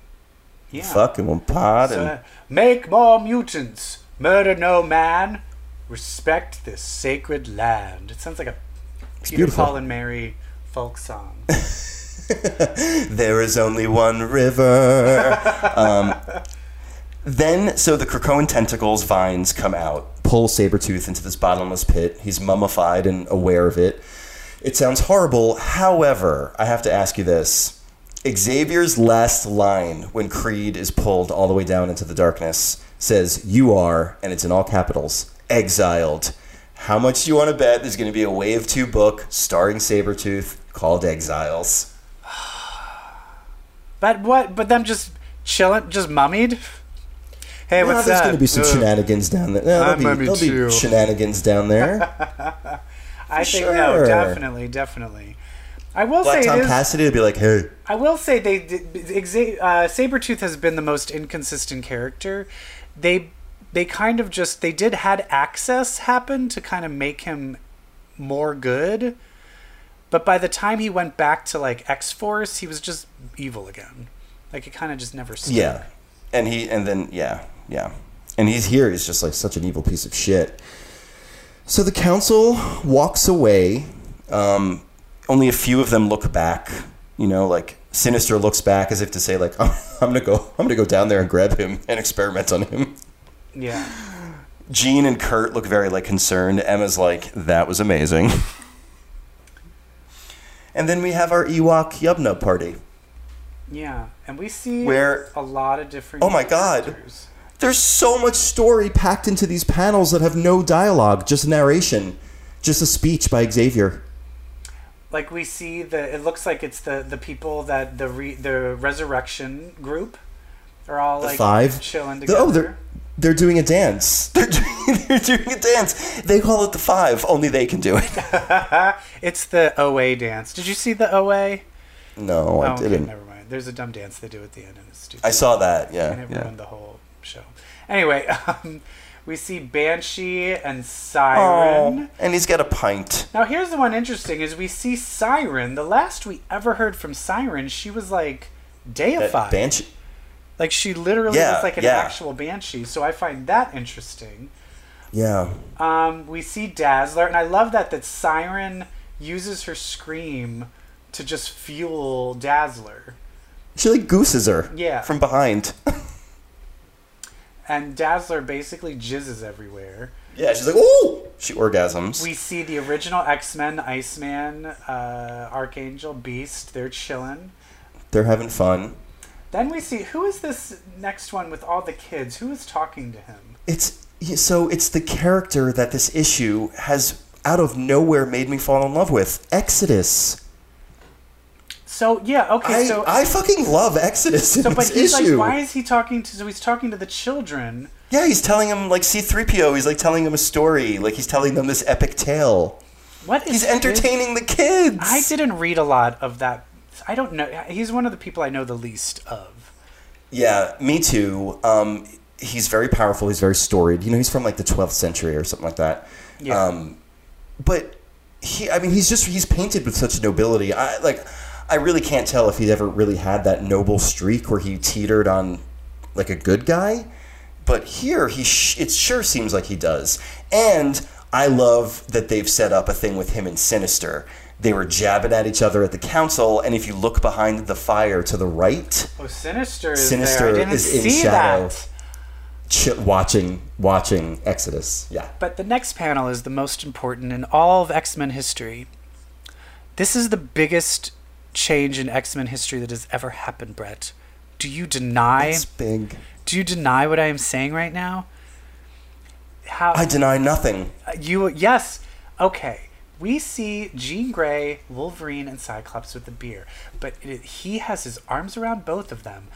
yeah. Fuck and one pod and. Uh, make more mutants. Murder no man. Respect this sacred land. It sounds like a Peter, beautiful. Paul, and Mary folk song. *laughs* *laughs* There is only one river. um, then, so the Krakoan tentacles vines come out, pull Sabretooth into this bottomless pit. He's mummified and aware of it. It sounds horrible. However, I have to ask you this. Xavier's last line when Creed is pulled all the way down into the darkness says, You are, and it's in all capitals, exiled. How much do you want to bet there's going to be a Wave 2 book starring Sabretooth called Exiles? But what? But them just chilling, just mummied. Hey, No, what's there's that? going to be some Ugh. shenanigans down there. No, there'll be, there'll be shenanigans down there. *laughs* I think sure. no, definitely, definitely. I will Black say Tom it is. Cassidy will be like, hey, I will say they, they Exa- uh, Sabretooth has been the most inconsistent character. They they kind of just they did had access happen to kind of make him more good. But by the time he went back to like X Force, he was just evil again. Like it kind of just never. Stuck. Yeah, and he and then yeah yeah, and he's here. He's just like such an evil piece of shit. So the council walks away. Um, only a few of them look back. You know, like Sinister looks back as if to say, like, *laughs* I'm gonna go, I'm gonna go down there and grab him and experiment on him. Yeah. Jean and Kurt look very like concerned. Emma's like, that was amazing. *laughs* and then we have our Ewok Yubnub party. Yeah, and we see Where- a lot of different. Oh my God. There's so much story packed into these panels that have no dialogue, just narration, just a speech by Xavier. Like we see the. It looks like it's the the people that the re, the resurrection group are all The like five? chilling The- together. oh, they're they're doing a dance. *laughs* They're doing, they're doing a dance. They call it the five. Only they can do it. *laughs* it's the OA dance. Did you see the OA? No, oh, I didn't. never mind. There's a dumb dance they do at the end, and it's stupid. I saw that. Yeah, and it yeah. ruined the whole show. Anyway, *laughs* um, we see Banshee and Siren. Oh, and he's got a pint. Now here's the one interesting: is we see Siren. The last we ever heard from Siren, she was like That deified. Banshee. Like she literally Yeah, was like an yeah. actual banshee. So I find that interesting. Yeah. Um, we see Dazzler, and I love that that Siren uses her scream to just fuel Dazzler. She like gooses her. Yeah. From behind. And Dazzler basically jizzes everywhere. yeah, she's like, ooh! She orgasms. We see the original X Men, Iceman, uh, Archangel, Beast. They're chilling. They're having fun. Then we see who is this next one with all the kids? Who is talking to him? It's so it's the character that this issue has out of nowhere made me fall in love with. Exodus. So yeah, okay. I, so I fucking love Exodus in so, but this he's issue. like, why is he talking to? So he's talking to the children. yeah, he's telling him like C-3PO. He's like telling him a story. Like he's telling them this epic tale. What is He's entertaining the kids. I didn't read a lot of that. I don't know. He's one of the people I know the least of. Yeah, me too. Um, he's very powerful. He's very storied. You know, he's from like the 12th century or something like that. Yeah. Um, but he, I mean, he's just he's painted with such nobility. I like, I really can't tell if he'd ever really had that noble streak where he teetered on like a good guy. But here, he sh- it sure seems like he does. And I love that they've set up a thing with him and Sinister. They were jabbing at each other at the council, and if you look behind the fire to the right, Oh, Sinister is Sinister there. I didn't is in see shadow. that. ch- watching watching Exodus. Yeah. But the next panel is the most important in all of X Men history. This is the biggest change in X Men history that has ever happened, Brett. Do you deny? It's big. Do you deny what I am saying right now? How I deny nothing. Uh, you? Yes. Okay. We see Jean Grey, Wolverine, and Cyclops with the beer, but it, he has his arms around both of them.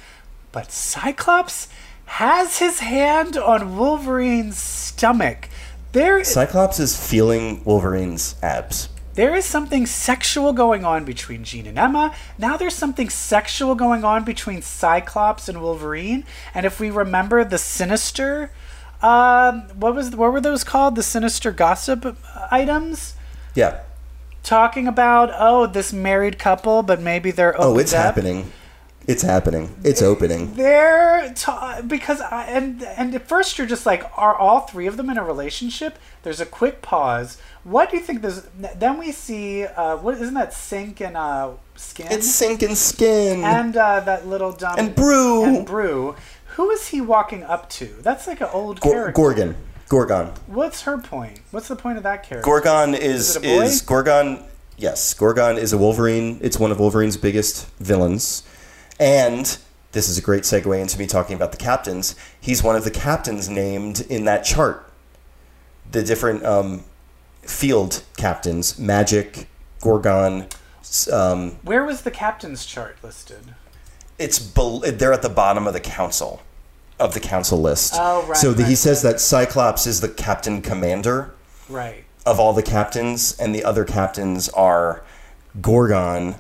But Cyclops has his hand on Wolverine's stomach. There, Cyclops is feeling Wolverine's abs. there is something sexual going on between Jean and Emma. Now there's something sexual going on between Cyclops and Wolverine. And if we remember the Sinister, um, what was what were those called? The Sinister gossip items, Yeah. talking about oh this married couple, but maybe they're Oh, it's up. happening. It's happening. It's opening. They're ta- because I, and and at first you're just like, are all three of them in a relationship? There's a quick pause. What do you think? There's then we see uh, what isn't that Synch and uh, skin It's sinking skin. and uh, that little dumb And Brew. and brew. Who is he walking up to? That's like an old character. Gorgon. Gorgon. What's her point? What's the point of that character? Gorgon is Is it a boy? is Gorgon. Yes, Gorgon is a Wolverine. It's one of Wolverine's biggest villains, and this is a great segue into me talking about the captains. He's one of the captains named in that chart. The different um, field captains: Magik, Gorgon. Um, Where was the captain's chart listed? it's bel they're at the bottom of the council, of the council list. Oh, right, So the, he right, says that Cyclops is the captain commander. Right. of all the captains, and the other captains are Gorgon,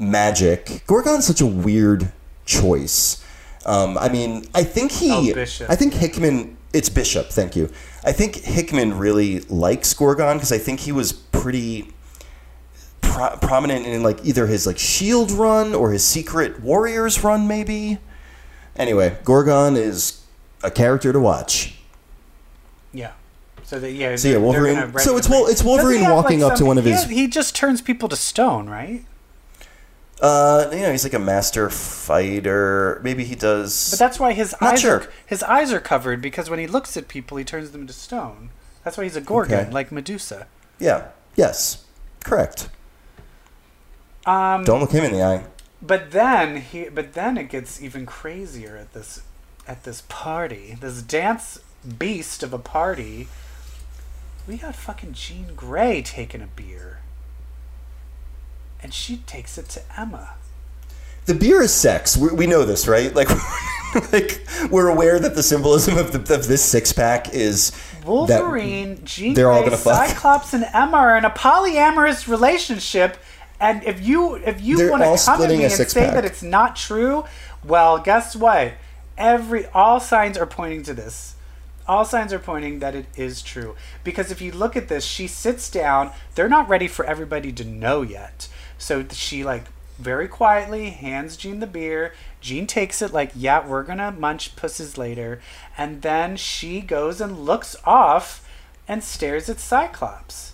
Magik. Gorgon's such a weird choice. Um, I mean, I think he. Oh, Bishop. I think Hickman. It's Bishop. Thank you. I think Hickman really likes Gorgon because I think he was pretty pro- prominent in like either his like Shield run or his Secret Warriors run, maybe. Anyway, Gorgon is a character to watch. Yeah. So that yeah. So, yeah, Wolverine- so it's Wol- it's Wolverine have, walking up to one of his- He just turns people to stone, right? Uh, you know, he's like a master fighter. Maybe he does. But that's why his Not eyes sure. are his eyes are covered because when he looks at people, he turns them into stone. That's why he's a gorgon, Okay. like Medusa. yeah. Yes. Correct. Um, Don't look him in the eye. But then he, but then it gets even crazier at this, at this party, this dance beast of a party. We got fucking Jean Grey taking a beer, and she takes it to Emma. The beer is sex. We, we know this, right? Like, *laughs* like we're aware that the symbolism of, the, of this six pack is Wolverine, Jean they're all gonna fuck. Cyclops, and Emma are in a polyamorous relationship. And if you if you want to come at me and say that it's not true, well, guess what? Every all signs are pointing to this. All signs are pointing that it is true. Because if you look at this, she sits down. They're not ready for everybody to know yet. So she like very quietly hands Jean the beer. Jean takes it like, yeah, we're gonna munch pusses later. And then she goes and looks off and stares at Cyclops.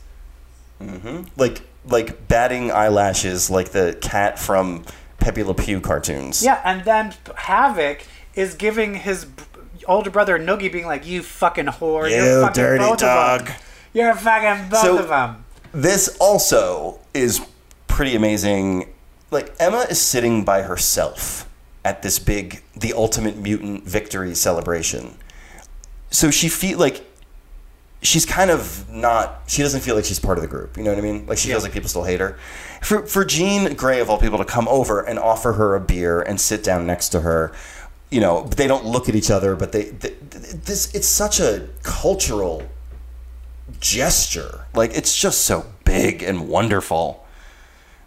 Mm-hmm. like like batting eyelashes, like the cat from Pepe Le Pew cartoons. Yeah, and then Havoc is giving his b- older brother Noogie being like, "You fucking whore! You You're fucking dirty both dog." of them. You're fucking both So- of them." This also is pretty amazing. Like Emma is sitting by herself at this big, the ultimate mutant victory celebration. So she feel like she's kind of not. She doesn't feel like she's part of the group. You know what I mean? Like she feels like people still hate her. For for Jean Grey of all people to come over and offer her a beer and sit down next to her. You know, but they don't look at each other, but they, they this it's such a cultural gesture. Like it's just so big and wonderful.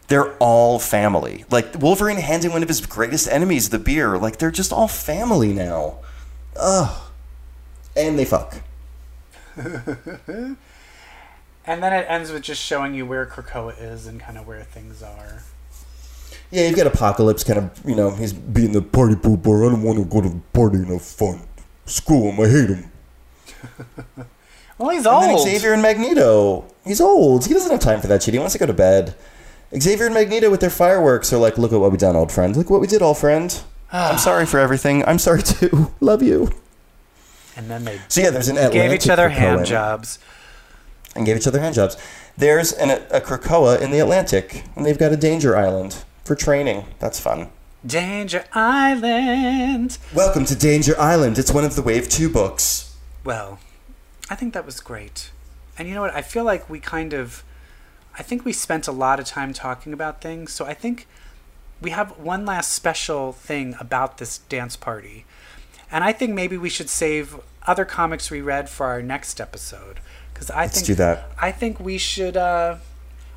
They're all family. Like Wolverine handing one of his greatest enemies the beer. Like they're just all family now. Ugh. And they fuck. *laughs* And then it ends with just showing you where Krakoa is and kind of where things are. Yeah, you've got Apocalypse kind of, you know, he's being the party pooper. I don't want to go to the party have fun. Screw him, I hate him. *laughs* Well, he's And old. Xavier and Magneto. He's old. He doesn't have time for that shit. He wants to go to bed. Xavier and Magneto with their fireworks are like, look at what we done, old friend. Look what we did, old friend. Ah. I'm sorry for everything. I'm sorry too. *laughs* Love you. And then they So yeah, there's an Atlantic gave each other hand jobs. and gave each other hand jobs. There's an, a Krakoa in the Atlantic, and they've got a danger island for training. That's fun. Danger Island. Welcome to Danger Island. It's one of the Wave 2 books. Well, I think that was great. And you know what? I feel like we kind of. I think we spent a lot of time talking about things. So I think we have one last special thing about this dance party. And I think maybe we should save other comics we read for our next episode. Because I think. do that. I think we should. Uh,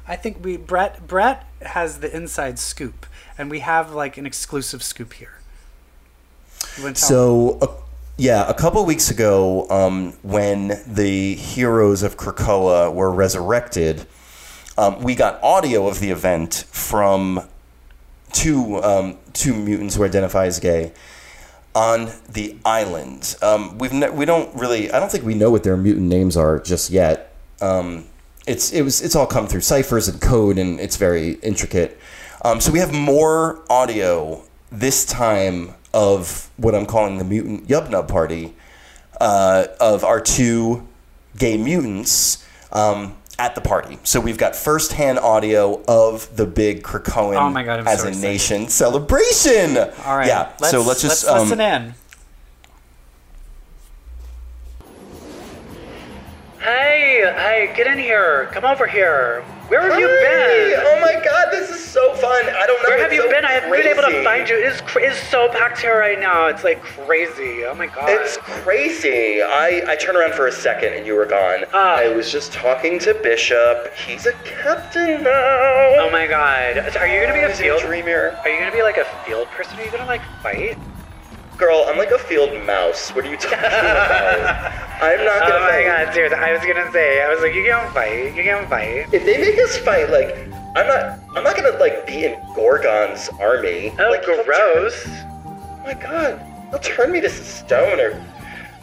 I think we. Brett, Brett has the inside scoop. And we have like an exclusive scoop here. You wanna tell So, yeah, a couple weeks ago, um, when the heroes of Krakoa were resurrected, um, we got audio of the event from two um, two mutants who identify as gay on the island. Um, we've ne- we don't really I don't think we know what their mutant names are just yet. Um, it's it was it's all come through ciphers and code and it's very intricate. Um, so we have more audio this time of what I'm calling the mutant Yubnub party uh, of our two gay mutants um, at the party. So we've got firsthand audio of the big Krakoan Oh my God, I'm as so a excited. nation celebration. All right. Yeah. Let's, so let's just let's um, listen in. Hey, hey, get in here. Come over here. Where have you been? Oh my god, this is so fun. I don't know. Where have you so been? I haven't been able to find you. It's, cr- it's so packed here right now. It's like crazy. Oh my god. It's crazy. I, I turned around for a second and you were gone. Ah. I was just talking to Bishop. He's a captain now. oh my god. Are you gonna be a field? dreamier. Are you gonna be like a field person? Are you gonna like fight? Girl, I'm like a field mouse. What are you talking about? *laughs* I'm not gonna Oh my fight. god, seriously, I was gonna say, I was like, you can't fight, you can't fight. If they make us fight, like I'm not, I'm not gonna like be in Gorgon's army. Oh, like, gross. turn- oh my god, he'll turn me to stone, or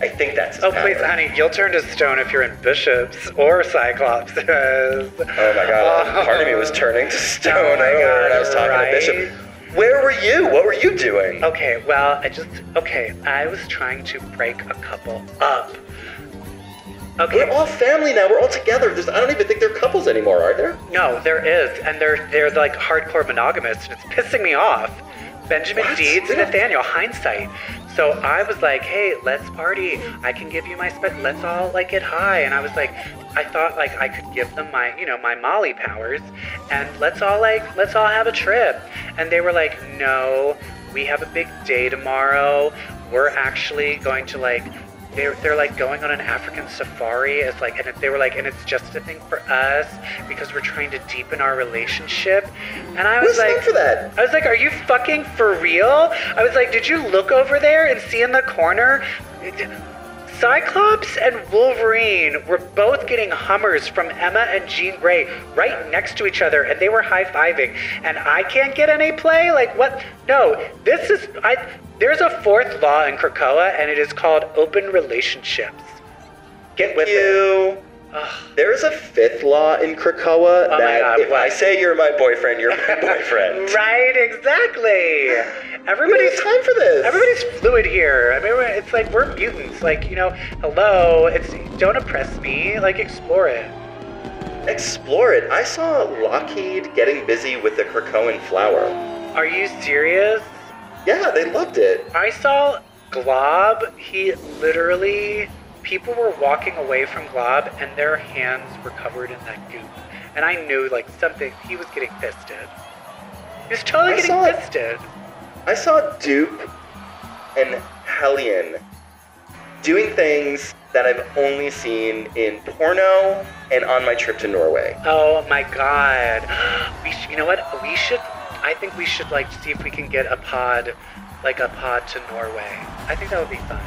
I think that's. Oh, please, honey, you'll turn to stone if you're in Bishops or Cyclops. Oh my god, part of me was turning to *laughs* oh stone Oh my earlier when I was talking right? to Bishop. Where were you? What were you doing? Okay, well, I just, okay, I was trying to break a couple up. Okay, We're all family now. We're all together. There's, I don't even think they're couples anymore, are there? no, there is, and they're they're like hardcore monogamists, and it's pissing me off. Benjamin What? Deeds and. Nathaniel hindsight. So I was like, hey, let's party. I can give you my spe- let's all like get high. And I was like, I thought like I could give them my, you know, my Molly powers, and let's all like let's all have a trip. And they were like, no, we have a big day tomorrow. We're actually going to like they're, they're like going on an African safari as like and they were like and it's just a thing for us because we're trying to deepen our relationship and I was Who's like like, for that? I was like, are you fucking for real? I was like, did you look over there and see in the corner? Cyclops and Wolverine were both getting Hummers from Emma and Jean Grey right next to each other, and they were high fiving. And I can't get any play? Like, what? No, this is. I. There's a fourth law in Krakoa, and it is called open relationships. Get with it. you. There's a fifth law in Krakoa Oh that God, if I say you're my boyfriend, you're my *laughs* boyfriend. Right, exactly. Everybody's time for this. Everybody's fluid here. I mean, it's like we're mutants. Like, you know, hello. It's don't oppress me. Like, explore it. Explore it. I saw Lockheed getting busy with the Krakoan flower. Are you serious? Yeah, they loved it. I saw Glob. He literally, people were walking away from Glob, and their hands were covered in that goop. And I knew, like, something. He was getting fisted. He was totally I getting saw it. I saw Dupe and Hellion doing things that I've only seen in porno and on my trip to Norway. Oh my god. *gasps* We sh- you know what? We should I think we should like see if we can get a pod like a pod to Norway. I think that would be fun.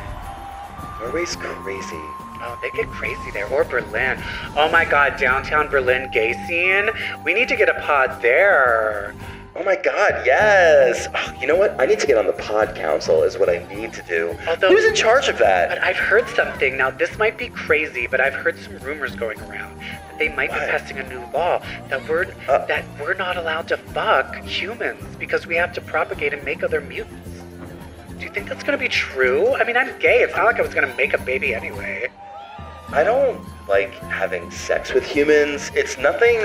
Norway's crazy. Oh, they get crazy there. Or Berlin. Oh my god, downtown Berlin gay scene. We need to get a pod there. Oh my god, yes! Oh, you know what? I need to get on the pod council, is what I need to do. Although- Who's in charge of that? But? I've heard something. Now, this might be crazy, but I've heard some rumors going around that they might be What? passing a new law that we're Uh. that we're not allowed to fuck humans because we have to propagate and make other mutants. Do you think that's gonna be true? I mean, I'm gay. It's not like I was gonna make a baby anyway. I don't like having sex with humans. It's nothing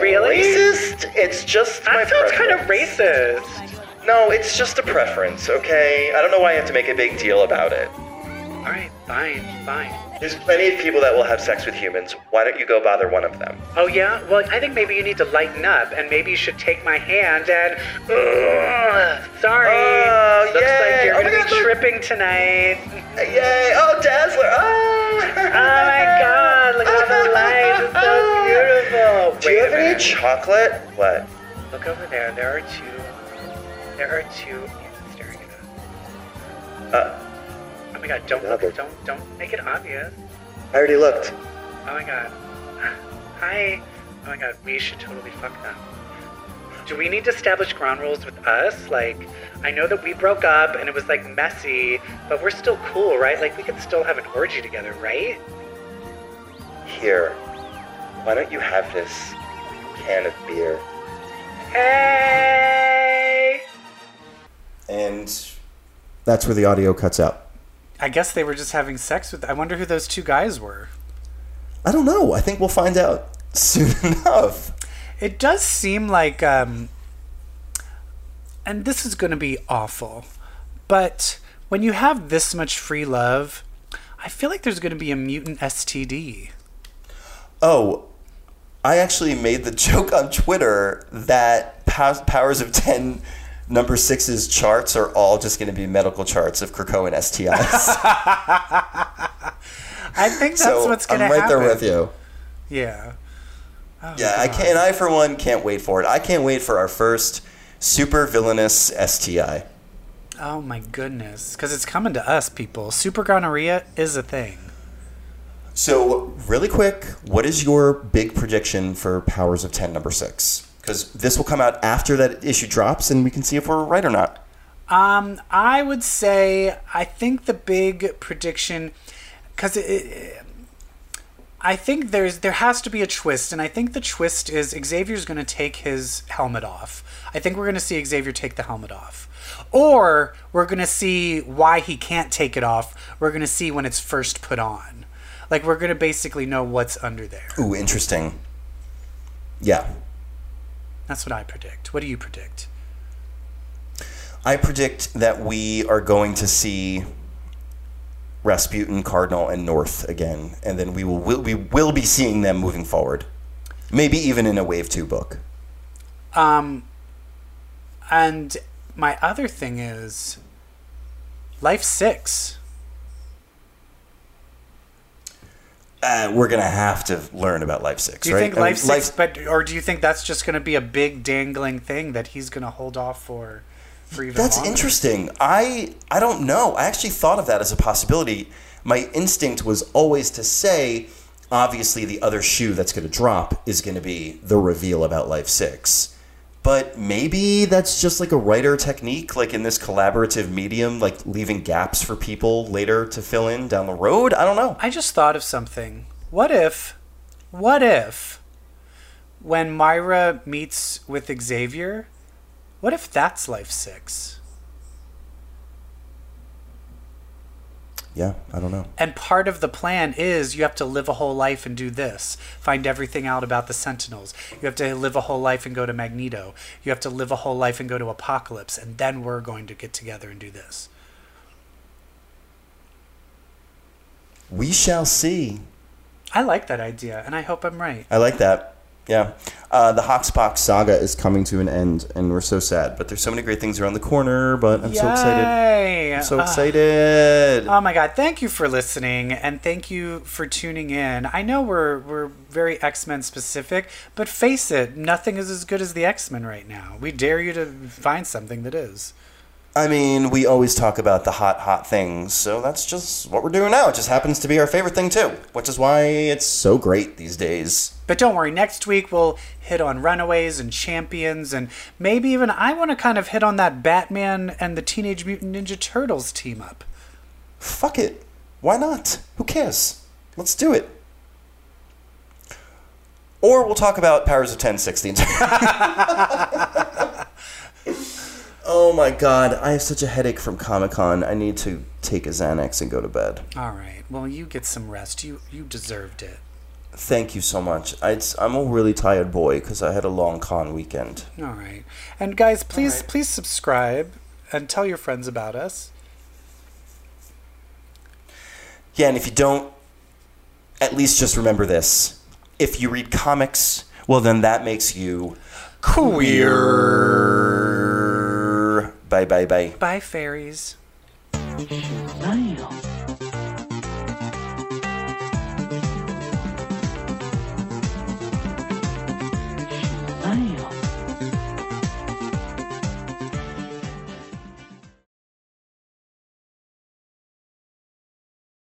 Really? racist. It's just my That sounds kind of racist. No, it's just a preference, okay? I don't know why I have to make a big deal about it. All right, fine, fine. There's plenty of people that will have sex with humans. Why don't you go bother one of them? Oh yeah? Well, I think maybe you need to lighten up, and maybe you should take my hand and. Ugh, sorry. Oh, Looks yay. like you're Oh gonna God, be look. tripping tonight. Yay! Oh, Dazzler! Oh! Oh my God! Look at all the lights. It's so beautiful. Do you Wait have a any chocolate? What? Look over there. There are two. There are two staring at us. Uh, Oh my God! Don't Another. look. Don't don't make it obvious. I already looked. Oh my God. *laughs* Hi. Oh my God. We should totally fuck them. Do we need to establish ground rules with us? Like, I know that we broke up and it was like messy, but we're still cool, right? Like, we could still have an orgy together, right? Here. Why don't you have this can of beer? Hey! And that's where the audio cuts out. I guess they were just having sex with. I wonder who those two guys were. I don't know. I think we'll find out soon *laughs* enough. It does seem like, um, and this is going to be awful, but when you have this much free love, I feel like there's going to be a mutant STD. Oh, I actually made the *laughs* joke on Twitter that Powers of 10 number six's charts are all just going to be medical charts of Krakoan STIs. *laughs* I think that's so what's going to happen. I'm right there with you. Yeah. Oh, Yeah, I can. And I, for one, can't wait for it. I can't wait for our first super villainous STI. Oh my goodness. Because it's coming to us, people. Super gonorrhea is a thing. So, really quick, what is your big prediction for Powers of 10 number 6? Because this will come out after that issue drops, and we can see if we're right or not. Um, I would say I think the big prediction, because I think there's there has to be a twist, and I think the twist is Xavier's going to take his helmet off. I think we're going to see Xavier take the helmet off, or we're going to see why he can't take it off. We're going to see when it's first put on. Like we're going to basically know what's under there. Ooh, interesting. Yeah. That's what I predict. What do you predict? I predict that we are going to see Rasputin, Cardinal, and North again, and then we will, will we will be seeing them moving forward. Maybe even in a Wave Two book. Um, and my other thing is Life Six. Uh, we're gonna have to learn about Life Six. Do you right? think Life Six, but or do you think that's just gonna be a big dangling thing that he's gonna hold off for? for even That's longer? interesting. I I don't know. I actually thought of that as a possibility. My instinct was always to say, obviously, the other shoe that's going to drop is going to be the reveal about Life Six. But maybe that's just like a writer technique, like in this collaborative medium, like leaving gaps for people later to fill in down the road. I don't know. I just thought of something. What if, what if, when Moira meets with Xavier, what if that's Life Six? Yeah, I don't know. And part of the plan is you have to live a whole life and do this. Find everything out about the Sentinels. You have to live a whole life and go to Magneto. You have to live a whole life and go to Apocalypse. And then we're going to get together and do this. We shall see. I like that idea, and I hope I'm right. I like that. Yeah. Uh, the Hoxpox saga is coming to an end, and we're so sad. But there's so many great things around the corner, but I'm so excited. I'm so Uh, excited. Oh my god, thank you for listening and thank you for tuning in. I know we're we're very X-Men specific, but face it, nothing is as good as the X-Men right now. We dare you to find something that is. I mean, we always talk about the hot, hot things, so that's just what we're doing now. It just happens to be our favorite thing, too, which is why it's so great these days. But don't worry, next week we'll hit on Runaways and Champions and maybe even I want to kind of hit on that Batman and the Teenage Mutant Ninja Turtles team up. Fuck it. Why not? Who cares? Let's do it. Or we'll talk about Powers of 10, 16. *laughs* *laughs* oh my god, I have such a headache from Comic Con. I need to take a Xanax and go to bed. All right. Well, you get some rest. You you deserved it. Thank you so much. I, I'm a really tired boy because I had a long con weekend. All right. And guys, please right. please subscribe and tell your friends about us. Yeah, and if you don't, at least just remember this. If you read comics, well, then that makes you queer. Bye, bye, bye. Bye fairies. Smile.